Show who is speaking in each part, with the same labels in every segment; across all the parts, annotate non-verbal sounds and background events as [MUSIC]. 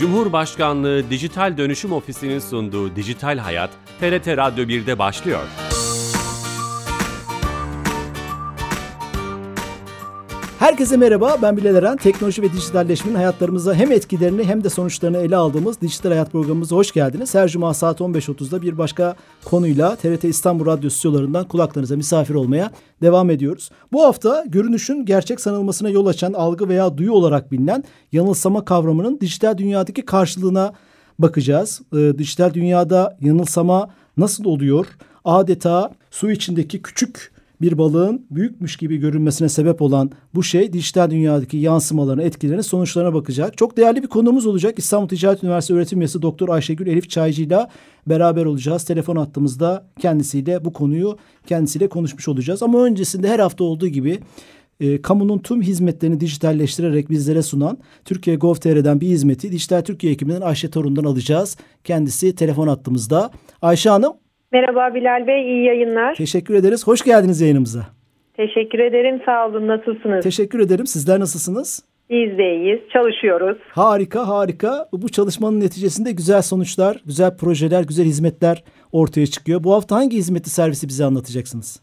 Speaker 1: Cumhurbaşkanlığı Dijital Dönüşüm Ofisi'nin sunduğu Dijital Hayat, TRT Radyo 1'de başlıyor.
Speaker 2: Herkese merhaba, ben Bilal Eren. Teknoloji ve dijitalleşmenin hayatlarımıza hem etkilerini hem de sonuçlarını ele aldığımız Dijital Hayat programımıza hoş geldiniz. Her cuma saat 15.30'da bir başka konuyla TRT İstanbul Radyo stüdyolarından kulaklarınıza misafir olmaya devam ediyoruz. Bu hafta görünüşün gerçek sanılmasına yol açan algı veya duyu olarak bilinen yanılsama kavramının dijital dünyadaki karşılığına bakacağız. Ee, dijital dünyada yanılsama nasıl oluyor? Adeta su içindeki küçük bir balığın büyükmüş gibi görünmesine sebep olan bu şey dijital dünyadaki yansımalarına, etkilerine, sonuçlarına bakacak. Çok değerli bir konuğumuz olacak. İstanbul Ticaret Üniversitesi öğretim üyesi Doktor Ayşegül Elif Çaycı ile beraber olacağız. Telefon attığımızda kendisiyle bu konuyu kendisiyle konuşmuş olacağız. Ama öncesinde her hafta olduğu gibi e, kamunun tüm hizmetlerini dijitalleştirerek bizlere sunan Türkiye Gov.tr'den bir hizmeti Dijital Türkiye ekibinden Ayşe Torun'dan alacağız. Kendisi telefon attığımızda. Ayşe Hanım
Speaker 3: Merhaba Bilal Bey, iyi yayınlar.
Speaker 2: Teşekkür ederiz. Hoş geldiniz yayınımıza.
Speaker 3: Teşekkür ederim, sağ olun. Nasılsınız?
Speaker 2: Teşekkür ederim. Sizler nasılsınız?
Speaker 3: Biz de iyiyiz, çalışıyoruz.
Speaker 2: Harika, harika. Bu çalışmanın neticesinde güzel sonuçlar, güzel projeler, güzel hizmetler ortaya çıkıyor. Bu hafta hangi hizmeti servisi bize anlatacaksınız?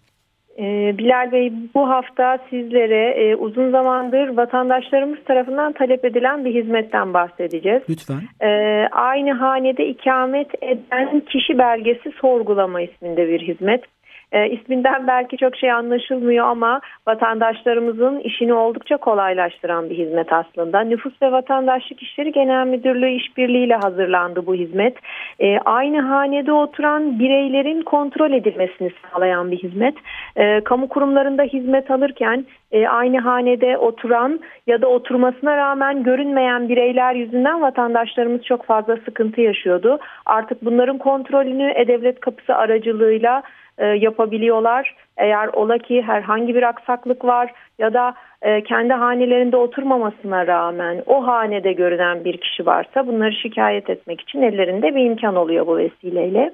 Speaker 3: Ee, Bilal Bey bu hafta sizlere e, uzun zamandır vatandaşlarımız tarafından talep edilen bir hizmetten bahsedeceğiz.
Speaker 2: Lütfen.
Speaker 3: Ee, aynı hanede ikamet eden kişi belgesi sorgulama isminde bir hizmet. E, isminden belki çok şey anlaşılmıyor ama vatandaşlarımızın işini oldukça kolaylaştıran bir hizmet aslında. Nüfus ve Vatandaşlık İşleri Genel Müdürlüğü işbirliğiyle hazırlandı bu hizmet. E, aynı hanede oturan bireylerin kontrol edilmesini sağlayan bir hizmet. E, kamu kurumlarında hizmet alırken e, aynı hanede oturan ya da oturmasına rağmen görünmeyen bireyler yüzünden vatandaşlarımız çok fazla sıkıntı yaşıyordu. Artık bunların kontrolünü E-Devlet Kapısı aracılığıyla e, yapabiliyorlar. Eğer ola ki herhangi bir aksaklık var ya da e, kendi hanelerinde oturmamasına rağmen o hanede görünen bir kişi varsa bunları şikayet etmek için ellerinde bir imkan oluyor bu vesileyle.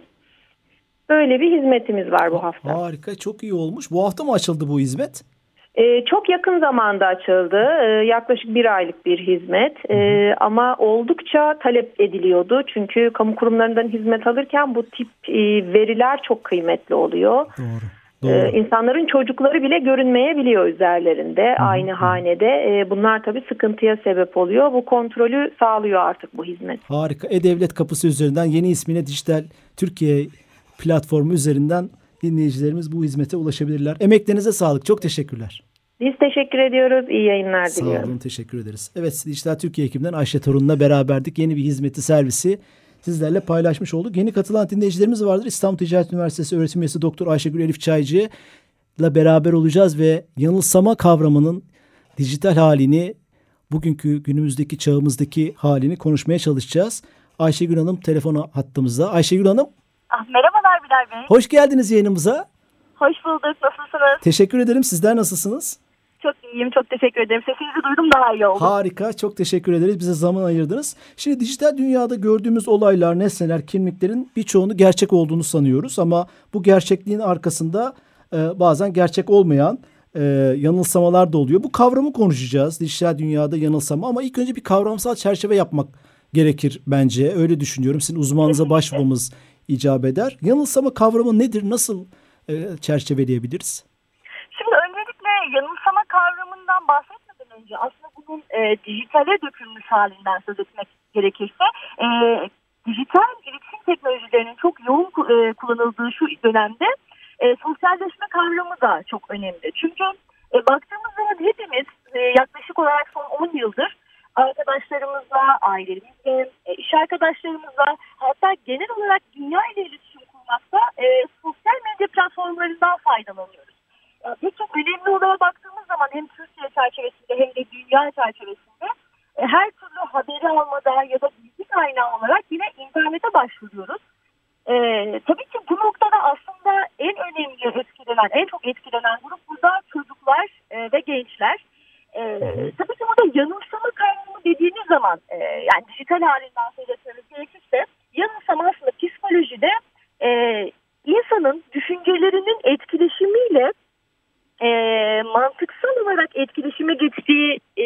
Speaker 3: Böyle bir hizmetimiz var bu hafta.
Speaker 2: Harika, çok iyi olmuş. Bu hafta mı açıldı bu hizmet?
Speaker 3: Ee, çok yakın zamanda açıldı. Ee, yaklaşık bir aylık bir hizmet. Ee, ama oldukça talep ediliyordu. Çünkü kamu kurumlarından hizmet alırken bu tip e, veriler çok kıymetli oluyor.
Speaker 2: Doğru.
Speaker 3: Ee, insanların çocukları bile görünmeyebiliyor üzerlerinde Hı-hı. aynı hanede. Ee, bunlar tabii sıkıntıya sebep oluyor. Bu kontrolü sağlıyor artık bu hizmet.
Speaker 2: Harika. E-Devlet kapısı üzerinden yeni ismine Dijital Türkiye platformu üzerinden dinleyicilerimiz bu hizmete ulaşabilirler. Emeklerinize sağlık. Çok teşekkürler.
Speaker 3: Biz teşekkür ediyoruz. İyi yayınlar diliyorum.
Speaker 2: Sağ olun. Teşekkür ederiz. Evet Dijital Türkiye ekibinden Ayşe Torun'la beraberdik. Yeni bir hizmeti servisi sizlerle paylaşmış olduk. Yeni katılan dinleyicilerimiz vardır. İstanbul Ticaret Üniversitesi öğretim üyesi Doktor Ayşegül Elif Çaycı ile beraber olacağız ve yanılsama kavramının dijital halini bugünkü günümüzdeki çağımızdaki halini konuşmaya çalışacağız. Ayşegül Hanım telefonu hattımızda. Ayşegül Hanım.
Speaker 4: Ah, merhabalar Bilal Bey.
Speaker 2: Hoş geldiniz yayınımıza.
Speaker 4: Hoş bulduk. Nasılsınız?
Speaker 2: Teşekkür ederim. Sizler nasılsınız?
Speaker 4: Çok iyiyim. Çok teşekkür ederim. Sesinizi duydum daha iyi oldu.
Speaker 2: Harika. Çok teşekkür ederiz. Bize zaman ayırdınız. Şimdi dijital dünyada gördüğümüz olaylar, nesneler, kimliklerin birçoğunu gerçek olduğunu sanıyoruz. Ama bu gerçekliğin arkasında e, bazen gerçek olmayan e, yanılsamalar da oluyor. Bu kavramı konuşacağız. Dijital dünyada yanılsama ama ilk önce bir kavramsal çerçeve yapmak gerekir bence. Öyle düşünüyorum. Sizin uzmanınıza başvurmamız icap eder. Yanılsama kavramı nedir? Nasıl e, çerçeveleyebiliriz?
Speaker 4: Şimdi öncelikle yanılsama kavramından bahsetmeden önce aslında bunun e, dijitale dökülmüş halinden söz etmek gerekirse e, dijital iletişim teknolojilerinin çok yoğun e, kullanıldığı şu dönemde e, sosyalleşme kavramı da çok önemli. Çünkü e, baktığımız zaman hepimiz e, yaklaşık olarak son 10 yıldır arkadaşlarımızla, ailemizle, e, iş arkadaşlarımızla hatta genel olarak dünya ile iletişim kurmakta e, sosyal medya platformlarından faydalanıyoruz. E, pek çok önemli olaya baktığımız zaman hem Türkiye çerçevesinde hem de dünya çerçevesinde e, her türlü haberi almada ya da bilgi kaynağı olarak yine internete başvuruyoruz. E, tabii ki bu noktada aslında en önemli etkilenen, en çok etkilenen grup burada çocuklar e, ve gençler. E, tabii ki burada yanılsama kavramı dediğimiz zaman e, yani dijital halinden söz etmemiz gerekirse yanılsama aslında psikolojide e, insanın düşüncelerinin etkileşimiyle e, mantıksal olarak etkileşime geçtiği e,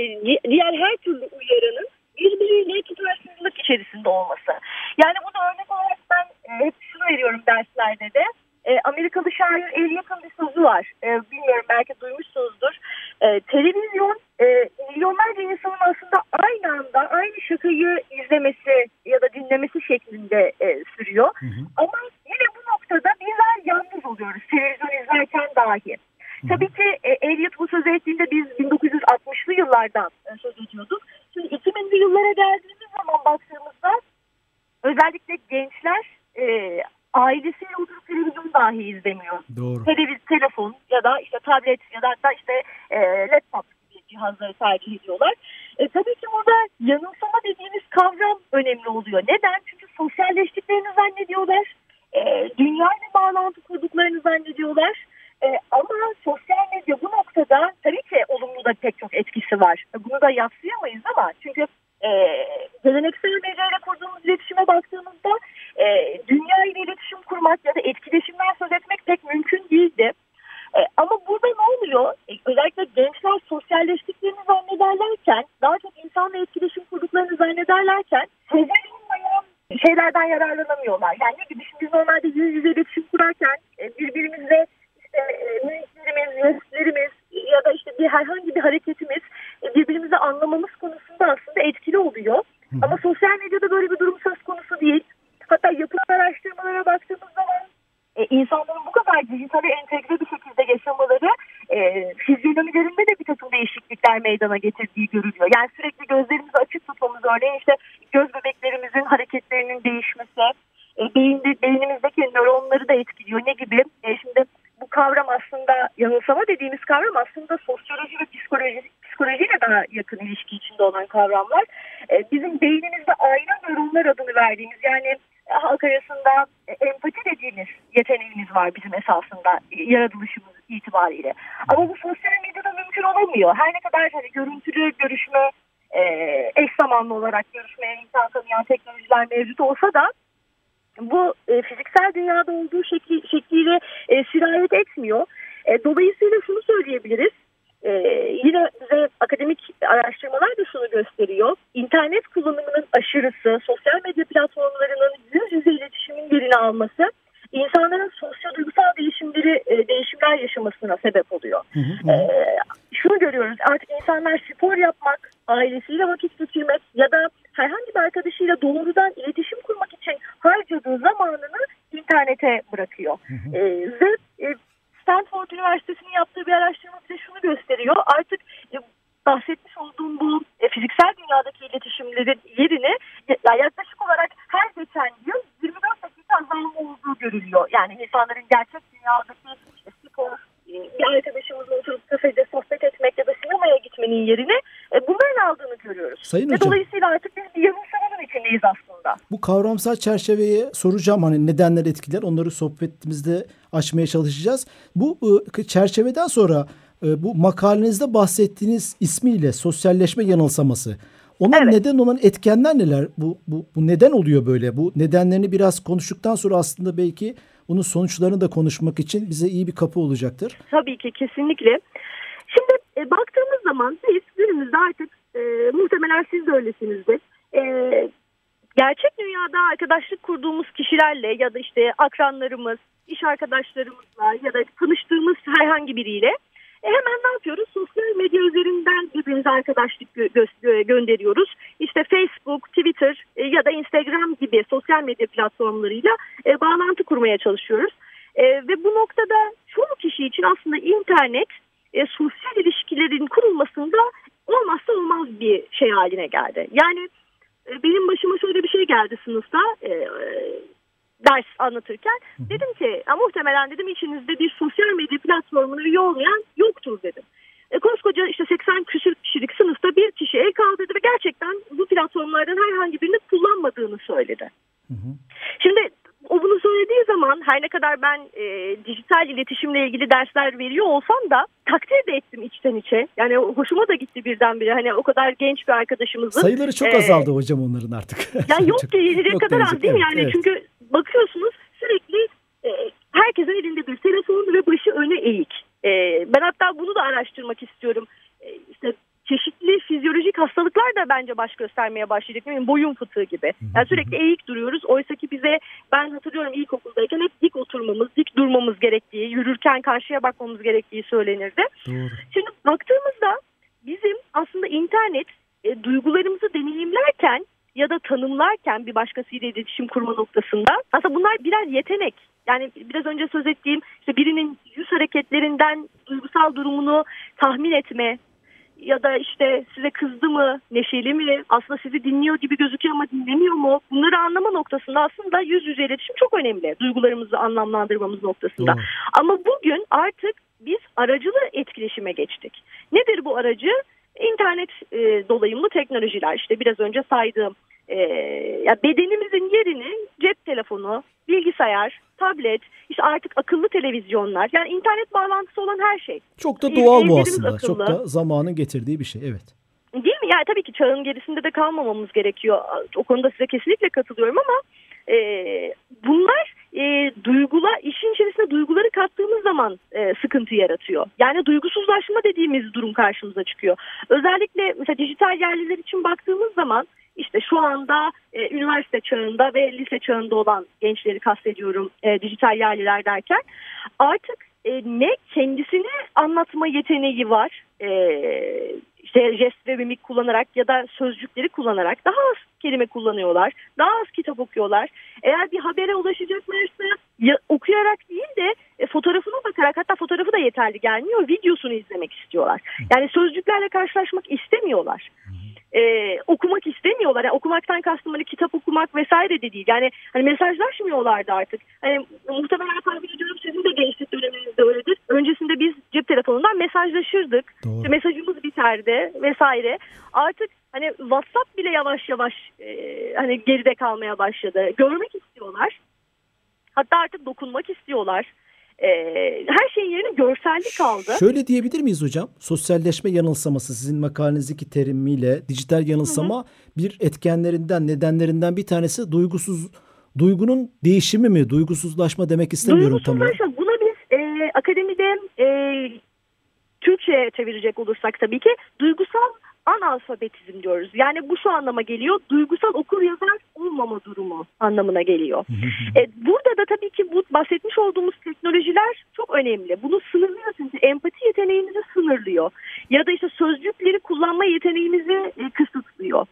Speaker 4: diğer her türlü uyaranın birbiriyle tutarsızlık içerisinde dair Eliot'un bir sözü var. E, bilmiyorum belki duymuşsunuzdur. E, televizyon e, milyonlarca insanın aslında aynı anda aynı şakayı izlemesi ya da dinlemesi şeklinde e, sürüyor. Hı hı. Ama yine bu noktada bizler yalnız oluyoruz televizyon izlerken dahi. Hı hı. Tabii ki e, Eliot bu söz ettiğinde biz 1960'lı yıllardan e, söz ediyorduk. Şimdi 2000'li yıllara geldiğimiz zaman baktığımızda özellikle gençler e, ailesiyle oturup televizyon dahi izlemiyor.
Speaker 2: Doğru.
Speaker 4: Televiz, telefon ya da işte tablet ya da hatta işte e, laptop gibi cihazları tercih ediyorlar. E, tabii ki burada yanılsama dediğimiz kavram önemli oluyor. Neden? Çünkü sosyalleştiklerini zannediyorlar. E, dünyayla bağlantı kurduklarını zannediyorlar. E, ama sosyal medya bu noktada tabii ki olumlu da pek çok etkisi var. Bunu da yatsıyamayız ama çünkü e, geleneksel medyayla kurduğumuz iletişime baktığımızda e, dünya ile iletişim kurmak ya da etkileşimden söz etmek pek mümkün değildi. E, ama burada ne oluyor? E, özellikle gençler sosyalleştiklerini zannederlerken, daha çok insanla etkileşim kurduklarını zannederlerken sezel olmayan şeylerden yararlanamıyorlar. Yani ne gibi? Şimdi biz normalde yüz yüze iletişim kurarken e, birbirimizle işte e, mimiklerimiz, jestlerimiz ya da işte bir herhangi bir hareketimiz e, birbirimizi anlamamız konusunda aslında etkili oluyor. Hı. Ama sosyal medyada böyle bir durum söz konusu değil. Hatta yapılan araştırmalara baktığımız zaman e, insanların bu kadar dijitale entegre bir şekilde yaşamaları e, fizyonomilerinde de bir takım değişiklikler meydana getirdiği görülüyor. Yani sürekli gözlerimizi açık tutmamız örneğin işte göz bebeklerimizin hareketlerinin değişmesi, e, beyinde, beynimizdeki nöronları da etkiliyor. Ne gibi? E, şimdi bu kavram aslında yanılsama dediğimiz kavram aslında sosyoloji ve psikoloji, psikolojiyle daha yakın ilişki içinde olan kavramlar. E, bizim beynimizde ayna nöronlar adını verdiğimiz yani halk arasında empati dediğimiz yeteneğimiz var bizim esasında yaratılışımız itibariyle. Ama bu sosyal medyada mümkün olamıyor. Her ne kadar hani görüntülü görüşme e, eş zamanlı olarak görüşmeye imkan tanıyan teknolojiler mevcut olsa da bu e, fiziksel dünyada olduğu şekli, şekliyle e, sirayet etmiyor. E, dolayısıyla şunu söyleyebiliriz. E, yine bize akademik araştırmalar da şunu gösteriyor. İnternet kullanımının aşırısı, sosyal medya platformlarının yüz yüze iletişimin yerini alması insanların sosyo-duygusal değişimleri, e, değişimler yaşamasına sebep oluyor. Hı hı. E, şunu görüyoruz artık insanlar spor yapmak, ailesiyle vakit geçirmek ya da herhangi bir arkadaşıyla doğrudan iletişim kurmak için harcadığı zamanını internete bırakıyor. Hı hı. E, ve e, Stanford Üniversitesi'nin yaptığı bir araştırma bize şunu gösteriyor. Artık e, bahsetmiş olduğum bu e, fiziksel dünyadaki iletişimlerin yerini ya, yaklaşık olarak her geçen yıl 24 dakika azalma olduğu görülüyor. Yani insanların gerçek dünyadaki işte, spor, e, bir arkadaşımızla oturup kafede sohbet etmek ya da sinemaya gitmenin yerine e, bunların aldığını görüyoruz.
Speaker 2: Sayın
Speaker 4: Ve
Speaker 2: Hocam.
Speaker 4: dolayısıyla artık biz bir yanılsamanın içindeyiz aslında.
Speaker 2: Bu kavramsal çerçeveye soracağım hani nedenler etkiler onları sohbetimizde açmaya çalışacağız. Bu ıı, çerçeveden sonra bu makalenizde bahsettiğiniz ismiyle sosyalleşme yanılsaması. Ona evet. neden olan etkenler neler? Bu, bu, bu neden oluyor böyle? Bu nedenlerini biraz konuştuktan sonra aslında belki bunun sonuçlarını da konuşmak için bize iyi bir kapı olacaktır.
Speaker 4: Tabii ki kesinlikle. Şimdi e, baktığımız zaman biz günümüzde artık e, muhtemelen siz de öylesinizdir. E, gerçek dünyada arkadaşlık kurduğumuz kişilerle ya da işte akranlarımız, iş arkadaşlarımızla ya da tanıştığımız herhangi biriyle e hemen ne yapıyoruz? Sosyal medya üzerinden birbirimize arkadaşlık gö gö gönderiyoruz. İşte Facebook, Twitter e, ya da Instagram gibi sosyal medya platformlarıyla e, bağlantı kurmaya çalışıyoruz. E, ve bu noktada çoğu kişi için aslında internet e, sosyal ilişkilerin kurulmasında olmazsa olmaz bir şey haline geldi. Yani e, benim başıma şöyle bir şey geldi sınıfta. E, ders anlatırken dedim ki muhtemelen dedim içinizde bir sosyal medya platformuna üye olmayan yoktur dedim. E, koskoca işte 80 küsür kişilik sınıfta bir kişi el kaldırdı ve gerçekten bu platformlardan herhangi birini kullanmadığını söyledi. Hı hı. Şimdi o bunu söylediği zaman her ne kadar ben e, dijital iletişimle ilgili dersler veriyor olsam da takdir de ettim içten içe. Yani hoşuma da gitti birdenbire. Hani o kadar genç bir arkadaşımızın.
Speaker 2: Sayıları çok
Speaker 4: e,
Speaker 2: azaldı hocam onların artık.
Speaker 4: Yani [LAUGHS] yok diyecek kadar az değil mi? Yani evet. çünkü bakıyorsunuz sürekli e, herkesin elinde bir telefon ve başı öne eğik. E, ben hatta bunu da araştırmak istiyorum. E, işte çeşitli fizyolojik hastalıklar da bence baş göstermeye başlayacak. Değil Boyun fıtığı gibi. Yani sürekli eğik duruyoruz. Oysa ki bize ben hatırlıyorum ilkokuldayken hep dik otur oturmamız, dik durmamız gerektiği, yürürken karşıya bakmamız gerektiği söylenirdi.
Speaker 2: Doğru.
Speaker 4: Şimdi baktığımızda bizim aslında internet e, duygularımızı deneyimlerken ya da tanımlarken bir başkasıyla iletişim kurma noktasında aslında bunlar birer yetenek. Yani biraz önce söz ettiğim işte birinin yüz hareketlerinden duygusal durumunu tahmin etme ya da işte size kızdı mı, neşeli mi, aslında sizi dinliyor gibi gözüküyor ama dinlemiyor mu? Bunları anlama noktasında aslında yüz yüze iletişim çok önemli. Duygularımızı anlamlandırmamız noktasında.
Speaker 2: Doğru.
Speaker 4: Ama bugün artık biz aracılı etkileşime geçtik. Nedir bu aracı? İnternet e, dolayımlı teknolojiler. İşte biraz önce saydığım e, ya bedenimizin yerini cep telefonu, bilgisayar, tablet, işte artık akıllı televizyonlar. Yani internet bağlantısı olan her şey.
Speaker 2: Çok da
Speaker 4: Ev-
Speaker 2: doğal bu
Speaker 4: evlerimiz
Speaker 2: aslında.
Speaker 4: akıllı.
Speaker 2: Çok da zamanın getirdiği bir şey. Evet.
Speaker 4: Değil mi? Yani tabii ki çağın gerisinde de kalmamamız gerekiyor. O konuda size kesinlikle katılıyorum ama e, bunlar e, duygula işin içerisine duyguları kattığımız zaman e, sıkıntı yaratıyor. Yani duygusuzlaşma dediğimiz durum karşımıza çıkıyor. Özellikle mesela dijital yerliler için baktığımız zaman işte şu anda e, üniversite çağında ve lise çağında olan gençleri kastediyorum e, dijital yerliler derken artık e, ne kendisini anlatma yeteneği var e, işte jest ve mimik kullanarak ya da sözcükleri kullanarak daha az kelime kullanıyorlar. Daha az kitap okuyorlar. Eğer bir habere ulaşacaklarsa ya, okuyarak değil de e, fotoğrafına bakarak hatta fotoğrafı da yeterli gelmiyor. Videosunu izlemek istiyorlar. Yani sözcüklerle karşılaşmak istemiyorlar. Ee, okumak istemiyorlar. Yani okumaktan kastım hani kitap okumak vesaire de değil. Yani hani mesajlaşmıyorlardı artık. Hani muhtemelen tahmin ediyorum sizin de gençlik döneminizde öyledir. Öncesinde biz cep telefonundan mesajlaşırdık.
Speaker 2: Doğru.
Speaker 4: İşte mesajımız biterdi vesaire. Artık hani WhatsApp bile yavaş yavaş e, hani geride kalmaya başladı. Görmek istiyorlar. Hatta artık dokunmak istiyorlar. E, her şeyin yerine görsellik kaldı.
Speaker 2: Şöyle diyebilir miyiz hocam? Sosyalleşme yanılsaması sizin makalenizdeki terimiyle dijital yanılsama bir etkenlerinden, nedenlerinden bir tanesi duygusuz duygunun değişimi mi? Duygusuzlaşma demek istemiyorum tam olarak.
Speaker 4: Buna biz e, akademide e, Türkçe'ye çevirecek olursak tabii ki duygusal analfabetizm diyoruz. Yani bu şu anlama geliyor. Duygusal okur yazar olmama durumu anlamına geliyor. e, burada da tabii ki bu bahsetmiş olduğumuz teknolojiler çok önemli. Bunu sınırlıyor çünkü empati yeteneğimizi sınırlıyor. Ya da işte sözcükleri kullanma yeteneğimizi e, kısıtlıyor.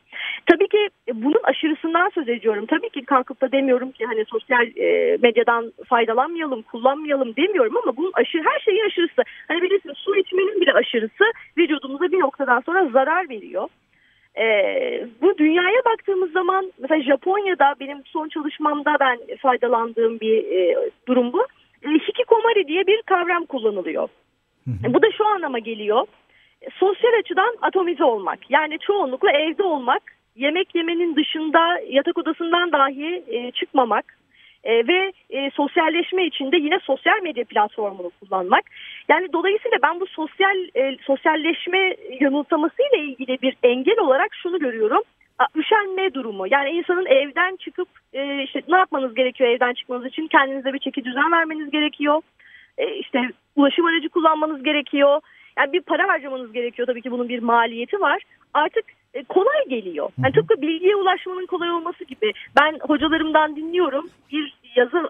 Speaker 4: Tabii ki bunun aşırısından söz ediyorum. Tabii ki kalkıp da demiyorum ki hani sosyal e, medyadan faydalanmayalım, kullanmayalım demiyorum ama bunun aşırı her şeyin aşırısı. Hani bilirsiniz su içmenin bile aşırısı vücudumuza bir noktadan sonra zarar veriyor. Ee, bu dünyaya baktığımız zaman mesela Japonya'da benim son çalışmamda ben faydalandığım bir e, durum bu. E, hikikomori diye bir kavram kullanılıyor. Bu da şu anlama geliyor. E, Sosyal açıdan atomize olmak. Yani çoğunlukla evde olmak, yemek yemenin dışında yatak odasından dahi e, çıkmamak e, ve e, sosyalleşme için de yine sosyal medya platformunu kullanmak. Yani dolayısıyla ben bu sosyal e, sosyalleşme yanılsamasıyla ilgili bir engel olarak şunu görüyorum. Üşenme durumu. Yani insanın evden çıkıp e, işte ne yapmanız gerekiyor evden çıkmanız için? Kendinize bir çeki düzen vermeniz gerekiyor. E, işte ulaşım aracı kullanmanız gerekiyor. Yani bir para harcamanız gerekiyor. Tabii ki bunun bir maliyeti var. Artık e, kolay geliyor. Yani tıpkı bilgiye ulaşmanın kolay olması gibi. Ben hocalarımdan dinliyorum. Bir yazı,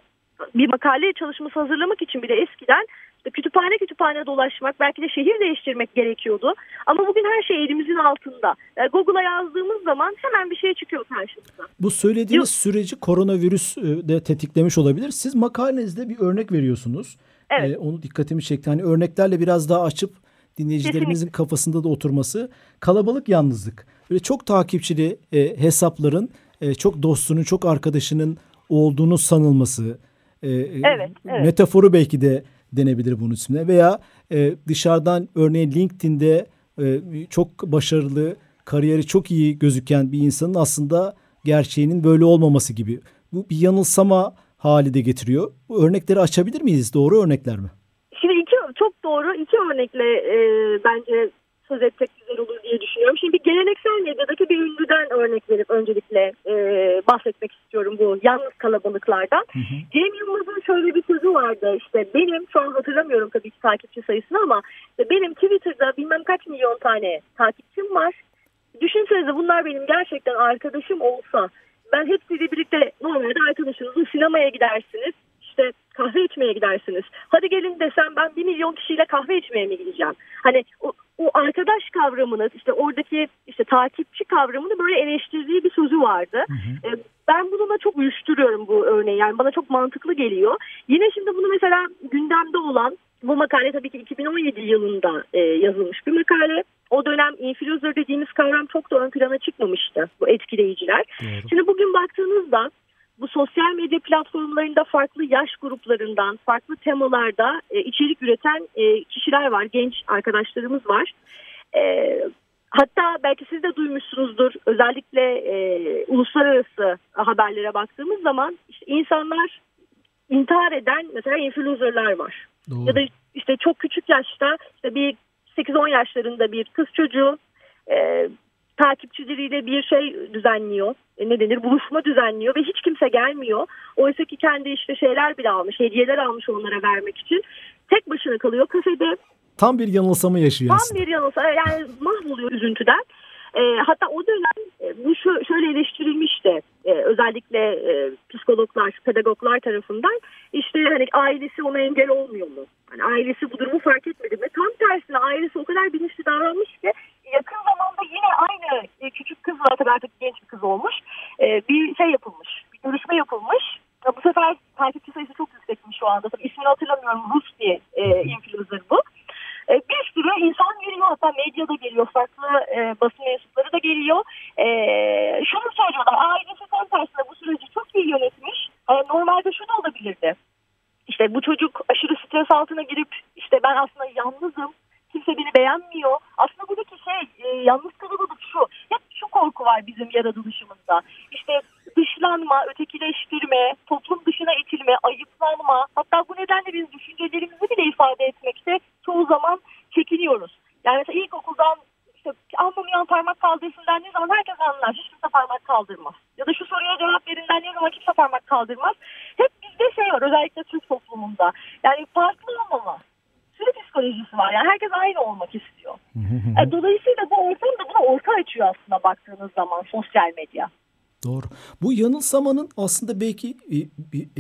Speaker 4: bir makale çalışması hazırlamak için bile eskiden kütüphane kütüphane dolaşmak, belki de şehir değiştirmek gerekiyordu. Ama bugün her şey elimizin altında. Google'a yazdığımız zaman hemen bir şey çıkıyor karşımıza.
Speaker 2: Bu söylediğiniz süreci koronavirüs e, de tetiklemiş olabilir. Siz makalenizde bir örnek veriyorsunuz.
Speaker 4: Evet.
Speaker 2: E, onu dikkatimi çekti. Hani örneklerle biraz daha açıp dinleyicilerimizin kafasında da oturması. Kalabalık yalnızlık. Böyle çok takipçili e, hesapların e, çok dostunun, çok arkadaşının olduğunu sanılması. E, e,
Speaker 4: Evet, evet.
Speaker 2: Metaforu belki de denebilir bunun ismine. Veya e, dışarıdan örneğin LinkedIn'de e, çok başarılı, kariyeri çok iyi gözüken bir insanın aslında gerçeğinin böyle olmaması gibi. Bu bir yanılsama hali de getiriyor. Bu örnekleri açabilir miyiz? Doğru örnekler mi?
Speaker 4: Şimdi iki çok doğru iki örnekle e, bence söz etsek güzel olur diye düşünüyorum. Şimdi bir geleneksel medyadaki bir ünlüden örnek verip öncelikle e, bahsetmek istiyorum bu yalnız kalabalıklardan. Cem Yılmaz'ın şöyle bir sözü vardı işte benim şu an hatırlamıyorum tabii ki takipçi sayısını ama işte benim Twitter'da bilmem kaç milyon tane takipçim var. Düşünsenize bunlar benim gerçekten arkadaşım olsa ben hepsiyle birlikte normalde arkadaşınızla sinemaya gidersiniz işte kahve içmeye gidersiniz. Hadi gelin desem ben bir milyon kişiyle kahve içmeye mi gideceğim? Hani o, o arkadaş kavramını işte oradaki işte takipçi kavramını böyle eleştirdiği bir sözü vardı. Hı hı. E, ben bununla çok uyuşturuyorum bu örneği yani bana çok mantıklı geliyor. Yine şimdi bunu mesela gündemde olan bu makale tabii ki 2017 yılında e, yazılmış bir makale. O dönem influencer dediğimiz kavram çok da ön plana çıkmamıştı bu etkileyiciler. Doğru. Şimdi bugün baktığınızda bu sosyal medya platformlarında farklı yaş gruplarından, farklı temalarda e, içerik üreten e, kişiler var, genç arkadaşlarımız var. E, hatta belki siz de duymuşsunuzdur, özellikle e, uluslararası haberlere baktığımız zaman işte insanlar intihar eden mesela influencerlar var. Doğru. Ya da işte çok küçük yaşta işte bir 8-10 yaşlarında bir kız çocuğu e, takipçileriyle bir şey düzenliyor. E, ne denir? Buluşma düzenliyor ve hiç kimse gelmiyor. Oysa ki kendi işte şeyler bile almış, hediyeler almış onlara vermek için. Tek başına kalıyor kafede.
Speaker 2: Tam bir yanılsama yaşıyor
Speaker 4: Tam
Speaker 2: aslında.
Speaker 4: bir yanılsama. Yani mahvoluyor üzüntüden. E, hatta o dönem e, bu şu, şöyle eleştirilmişti. E, özellikle e, psikologlar, pedagoglar tarafından. İşte hani ailesi ona engel olmuyor mu? Hani ailesi bu durumu fark etmedi mi? Tam tersine ailesi o kadar bilinçli davranmış ki yakın zamanda yine aynı e, küçük kız var tabii artık genç bir kız olmuş. E, bir şey yapılmış, bir görüşme yapılmış. Bu sefer takipçi sayısı çok yüksekmiş şu anda. Tabii ismini hatırlamıyorum. Rus diye e, influencer bu. E, bir sürü insan geliyor hatta medyada geliyor farklı e, basın mensupları da geliyor. E, şunu söylüyorlar ailesi tam tersine bu süreci çok iyi yönetmiş. E, normalde şu da olabilirdi. İşte bu çocuk aşırı stres altına girip işte ben aslında yalnızım kimse beni beğenmiyor. Aslında buradaki şey e, yalnız kalamadık şu. Hep şu korku var bizim yaratılışımızda. İşte dışlanma, ötekileştirme, toplum dışına itilme, ayıplanma. Hatta bu nedenle biz düşüncelerimizi bile ifade etmekte çoğu zaman çekiniyoruz. Yani mesela ilkokuldan işte anlamayan parmak kaldırsın dendiği zaman herkes anlar. Hiç kimse parmak kaldırmaz. Ya da şu soruya cevap verin dendiği zaman kimse parmak kaldırmaz. Hep bizde şey var özellikle Türk toplumunda. Yani farklı olmama psikolojisi var. Yani herkes aynı olmak istiyor. E, dolayısıyla bu ortam da buna orta açıyor aslında baktığınız zaman sosyal medya.
Speaker 2: Doğru. Bu yanılsamanın aslında belki e,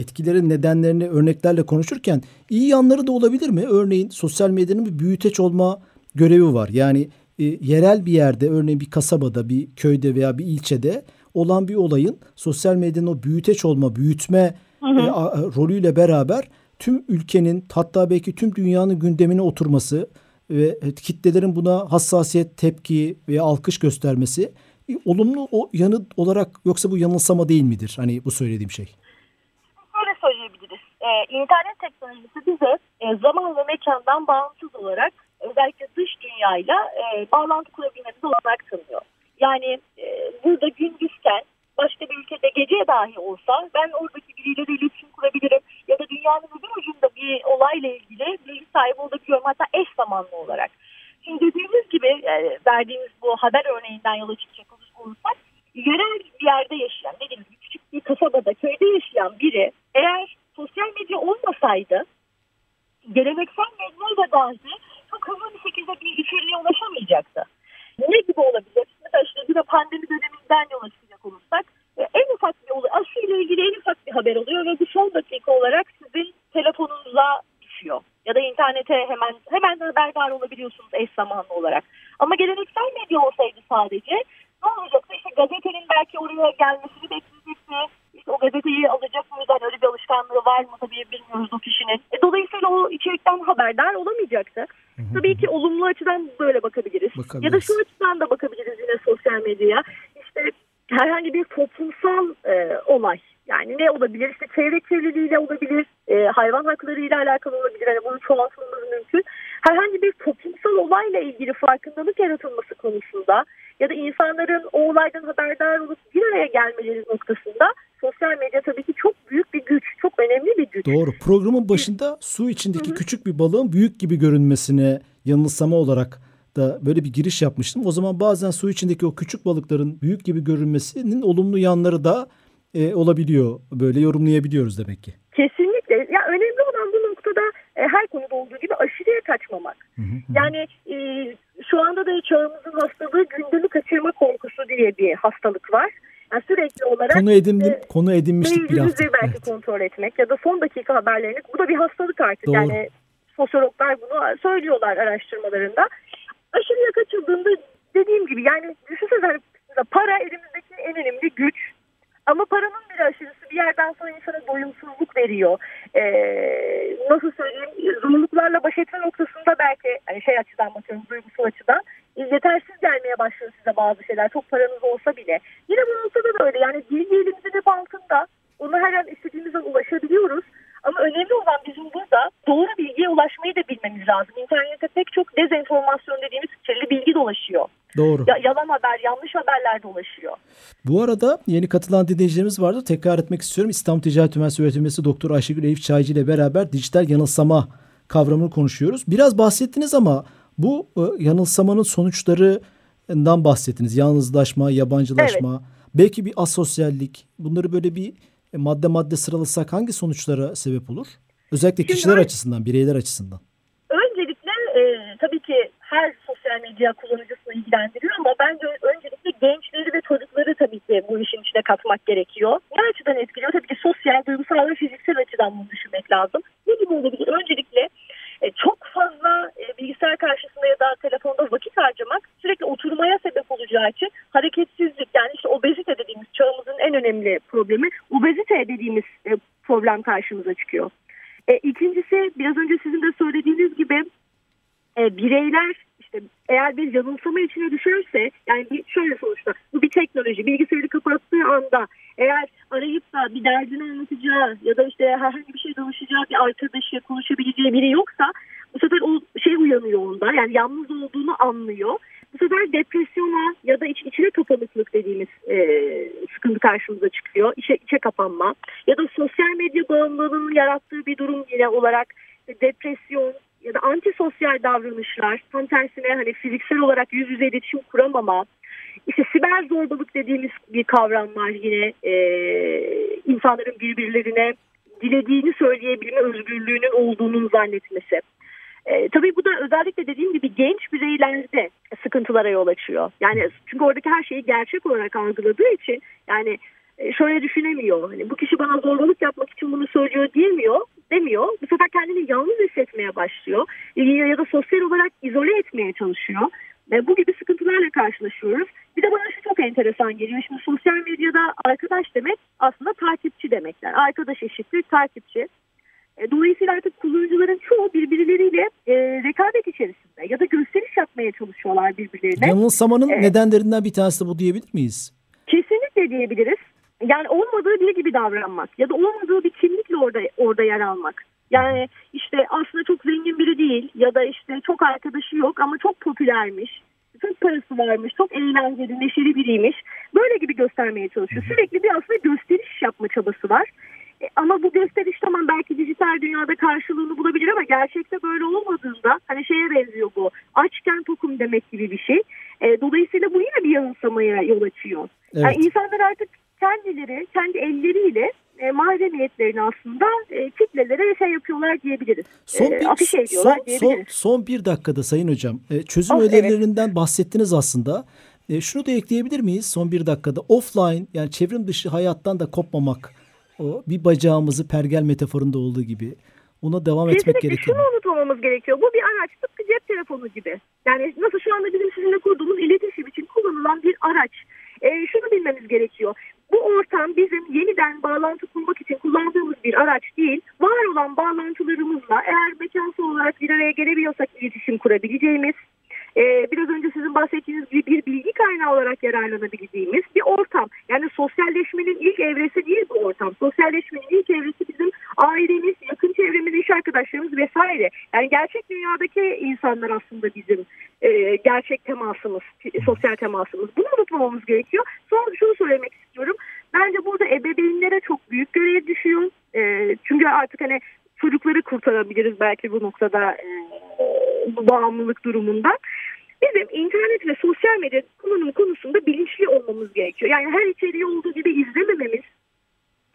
Speaker 2: etkilerin nedenlerini örneklerle konuşurken iyi yanları da olabilir mi? Örneğin sosyal medyanın bir büyüteç olma görevi var. Yani e, yerel bir yerde örneğin bir kasabada, bir köyde veya bir ilçede olan bir olayın sosyal medyanın o büyüteç olma, büyütme hı hı. E, a, rolüyle beraber tüm ülkenin hatta belki tüm dünyanın gündemine oturması ve kitlelerin buna hassasiyet, tepki veya alkış göstermesi e, olumlu o yanı olarak yoksa bu yanılsama değil midir? Hani bu söylediğim şey.
Speaker 4: Böyle söyleyebiliriz. Ee, internet teknolojisi bize e, zaman ve mekandan bağımsız olarak özellikle dış dünyayla e, bağlantı kurabilmemizi olarak tanıyor. Yani e, burada gündüzken başka bir ülkede gece dahi olsa ben oradaki biriyle de iletişim kurabilirim ya da dünyanın öbür ucunda bir olayla ilgili bilgi sahibi olabiliyorum hatta eş zamanlı olarak. Şimdi dediğimiz gibi e, verdiğimiz bu haber örneğinden yola çıkacak olursak yerel bir yerde yaşayan ne diyeyim küçük bir kasabada köyde yaşayan biri eğer sosyal medya olmasaydı geleneksel medyayla dahi çok hızlı bir şekilde bir içeriğe ulaşamayacaktı. Ne gibi olabilir? Mesela işte bir de pandemi döneminden yola çıkacak olursak e, en ufak bir olay, aşı ile ilgili en ufak bir haber oluyor ve bu son dakika olarak sizin telefonunuza düşüyor. Ya da internete hemen hemen haberdar olabiliyorsunuz eş zamanlı olarak. Ama geleneksel medya olsaydı sadece ne olacaktı? İşte gazetenin belki oraya gelmesini bekleyecekti. İşte o gazeteyi alacak mıydı? Yani öyle bir alışkanlığı var mı tabii bilmiyoruz o kişinin. E, dolayısıyla o içerikten haberdar olamayacaktı. Hı hı. Tabii ki olumlu açıdan böyle bakabiliriz. bakabiliriz. Ya da şu açıdan da bakabiliriz yine sosyal medyaya. İşte herhangi bir toplumsal olay yani ne olabilir? İşte çevre kirliliğiyle olabilir, e, hayvan haklarıyla alakalı olabilir. Yani bunu çoğaltmamız mümkün. Herhangi bir toplumsal olayla ilgili farkındalık yaratılması konusunda ya da insanların o olaydan haberdar olup bir araya gelmeleri noktasında sosyal medya tabii ki çok büyük bir güç, çok önemli bir güç.
Speaker 2: Doğru. Programın başında su içindeki Hı-hı. küçük bir balığın büyük gibi görünmesine yanılsama olarak da böyle bir giriş yapmıştım. O zaman bazen su içindeki o küçük balıkların büyük gibi görünmesinin olumlu yanları da e, olabiliyor. Böyle yorumlayabiliyoruz demek ki.
Speaker 4: Kesinlikle. Ya önemli olan bu noktada e, her konuda olduğu gibi aşırıya kaçmamak. Hı hı. Yani e, şu anda da çağımızın hastalığı gündemi kaçırma korkusu diye bir hastalık var. Yani sürekli olarak
Speaker 2: konu edindim
Speaker 4: e,
Speaker 2: konu edinmiştik bir hafta.
Speaker 4: belki
Speaker 2: Evet.
Speaker 4: kontrol etmek ya da son dakika haberlerini bu da bir hastalık artık.
Speaker 2: Doğru.
Speaker 4: Yani sosyologlar bunu söylüyorlar araştırmalarında. Aşırıya kaçıldığında dediğim gibi yani düşünsene hani para elimizdeki en önemli güç. Ama paranın bir aşırısı bir yerden sonra insana doyumsuzluk veriyor. Ee, nasıl söyleyeyim zorluklarla baş etme noktasında belki hani şey açıdan bakıyorum duygusal açıdan yetersiz gelmeye başlıyor size bazı şeyler. Çok paranız olsa bile. Yine bu noktada da öyle yani bilgi elimizin hep altında. Onu her an istediğimizde ulaşabiliyoruz. Ama önemli olan bizim burada doğru bilgiye ulaşmayı da bilmemiz lazım. İnternette pek çok dezenformasyon dediğimiz kirli bilgi dolaşıyor.
Speaker 2: Doğru.
Speaker 4: Ya, yalan haber, yanlış haberler dolaşıyor.
Speaker 2: Bu arada yeni katılan dinleyicilerimiz vardı. Tekrar etmek istiyorum. İstanbul Ticaret Üniversitesi öğretim üyesi Doktor Ayşegül Elif Çaycı ile beraber dijital yanılsama kavramını konuşuyoruz. Biraz bahsettiniz ama bu e, yanılsamanın sonuçlarından bahsettiniz. Yalnızlaşma, yabancılaşma, belki bir asosyallik. Bunları böyle bir e, madde madde sıralasak hangi sonuçlara sebep olur? Özellikle
Speaker 4: Şimdi
Speaker 2: kişiler
Speaker 4: ben-
Speaker 2: açısından, bireyler açısından.
Speaker 4: Öncelikle e, tabii ki her sosyal medya kullanıcısını ilgilendiriyor ama bence öncelikle gençleri ve çocukları tabii ki bu işin içine katmak gerekiyor. Ne açıdan etkiliyor? Tabii ki sosyal, duygusal ve fiziksel açıdan bunu düşünmek lazım. Ne gibi olabilir? Öncelikle e, çok fazla e, bilgisayar karşısında ya da telefonda vakit harcamak sürekli oturmaya sebep olacağı için hareketsizlik yani işte obezite dediğimiz çağımızın en önemli problemi obezite dediğimiz e, problem karşımıza çıkıyor. E, ikincisi biraz önce sizin de söylediğiniz gibi e, bireyler eğer bir yanılsama içine düşerse yani şöyle sonuçta bu bir teknoloji bilgisayarı kapattığı anda eğer arayıp da bir derdini anlatacağı ya da işte herhangi bir şey danışacağı bir arkadaşı konuşabileceği biri yoksa bu sefer o şey uyanıyor onda yani yalnız olduğunu anlıyor. Bu sefer depresyona ya da iç, içine kapanıklık dediğimiz e, sıkıntı karşımıza çıkıyor. İçe, içe kapanma ya da sosyal medya bağımlılığının yarattığı bir durum yine olarak depresyon ya da antisosyal davranışlar tam tersine hani fiziksel olarak yüz yüze iletişim kuramama işte siber zorbalık dediğimiz bir kavram var yine e, insanların birbirlerine dilediğini söyleyebilme özgürlüğünün olduğunun zannetmesi. E, tabii bu da özellikle dediğim gibi genç bireylerde sıkıntılara yol açıyor. Yani çünkü oradaki her şeyi gerçek olarak algıladığı için yani e, şöyle düşünemiyor. Hani bu kişi bana zorbalık yapmak için bunu söylüyor diyemiyor, demiyor. Bu sefer kendini yalnız hissetmeye başlıyor. Ya, da sosyal olarak izole etmeye çalışıyor. Ve bu gibi sıkıntılarla karşılaşıyoruz. Bir de bana şu çok enteresan geliyor. Şimdi sosyal medyada arkadaş demek aslında takipçi demek. Yani arkadaş eşittir takipçi. E, Dolayısıyla artık kullanıcıların çoğu birbirleriyle e, rekabet içerisinde ya da gösteriş yapmaya çalışıyorlar birbirlerine.
Speaker 2: Yanılsamanın
Speaker 4: Evet.
Speaker 2: nedenlerinden bir tanesi bu diyebilir miyiz?
Speaker 4: Kesinlikle diyebiliriz. Yani olmadığı biri gibi davranmak ya da olmadığı bir kimlikle orada orada yer almak. Yani işte aslında çok zengin biri değil ya da işte çok arkadaşı yok ama çok popülermiş. Çok parası varmış, çok eğlenceli, neşeli biriymiş. Böyle gibi göstermeye çalışıyor. Sürekli bir aslında gösteriş yapma çabası var. E, ama bu gösteriş tamam belki dijital dünyada karşılığını bulabilir ama gerçekte böyle olmadığında hani şeye benziyor bu. Açken tokum demek gibi bir şey. E, dolayısıyla bu yine bir yanılsamaya yol açıyor. Yani
Speaker 2: Evet.
Speaker 4: insanlar artık kendileri, kendi elleriyle e, mahremiyetlerini aslında e, kitlelere şey yapıyorlar diyebiliriz.
Speaker 2: Son
Speaker 4: E,
Speaker 2: bir,
Speaker 4: afişe ediyorlar
Speaker 2: son, son,
Speaker 4: diyebiliriz.
Speaker 2: son bir dakikada Sayın Hocam e, çözüm
Speaker 4: Oh, evet.
Speaker 2: önerilerinden bahsettiniz aslında. E, şunu da ekleyebilir miyiz son bir dakikada? Offline yani çevrim dışı hayattan da kopmamak. O bir bacağımızı pergel metaforunda olduğu gibi. Ona devam etmek
Speaker 4: Kesinlikle
Speaker 2: gerekir.
Speaker 4: şunu unutmamamız gerekiyor. Bu bir araç tıpkı cep telefonu gibi. Yani nasıl şu anda bizim sizinle kurduğumuz iletişim için kullanılan bir araç. E, şunu bilmemiz gerekiyor. Bu ortam bizim yeniden bağlantı kurmak için kullandığımız bir araç değil. Var olan bağlantılarımızla eğer mekansal olarak bir araya gelebiliyorsak iletişim kurabileceğimiz, e, biraz önce sizin bahsettiğiniz gibi bir bilgi kaynağı olarak yararlanabildiğimiz bir ortam. Yani sosyalleşmenin ilk evresi değil bu ortam. Sosyalleşmenin ilk evresi bizim ailemiz, yakın çevremiz, iş arkadaşlarımız vesaire. Yani gerçek dünyadaki insanlar aslında bizim e, gerçek temasımız, sosyal temasımız. Bunu unutmamamız gerekiyor. Son şunu söylemek istiyorum. Bence burada ebeveynlere çok büyük görev düşüyor. E, çünkü artık hani çocukları kurtarabiliriz belki bu noktada e, bu bağımlılık durumundan. Bizim internet ve sosyal medya kullanımı konusunda bilinçli olmamız gerekiyor. Yani her içeriği olduğu gibi izlemememiz,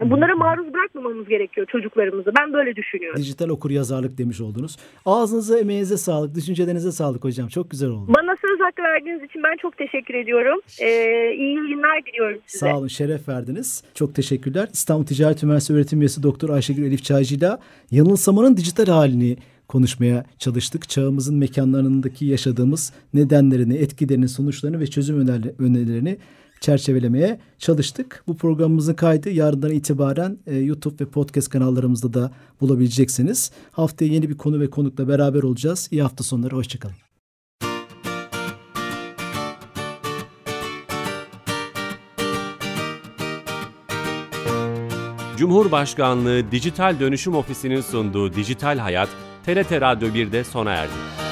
Speaker 4: Bunlara maruz bırakmamamız gerekiyor çocuklarımızı. Ben böyle düşünüyorum.
Speaker 2: Dijital okur yazarlık demiş oldunuz. Ağzınıza, emeğinize sağlık, düşüncelerinize sağlık hocam. Çok güzel oldu.
Speaker 4: Bana söz hakkı verdiğiniz için ben çok teşekkür ediyorum. Ee, iyi yayınlar diliyorum size.
Speaker 2: Sağ olun, şeref verdiniz. Çok teşekkürler. İstanbul Ticaret Üniversitesi öğretim üyesi Doktor Ayşegül Elif Çaycı ile yanılsamanın dijital halini konuşmaya çalıştık. Çağımızın mekanlarındaki yaşadığımız nedenlerini, etkilerini, sonuçlarını ve çözüm önerilerini çerçevelemeye çalıştık. Bu programımızın kaydı yarından itibaren e, YouTube ve podcast kanallarımızda da bulabileceksiniz. Haftaya yeni bir konu ve konukla beraber olacağız. İyi hafta sonları, hoşçakalın.
Speaker 1: Cumhurbaşkanlığı Dijital Dönüşüm Ofisi'nin sunduğu Dijital Hayat, TRT Radyo 1'de sona erdi.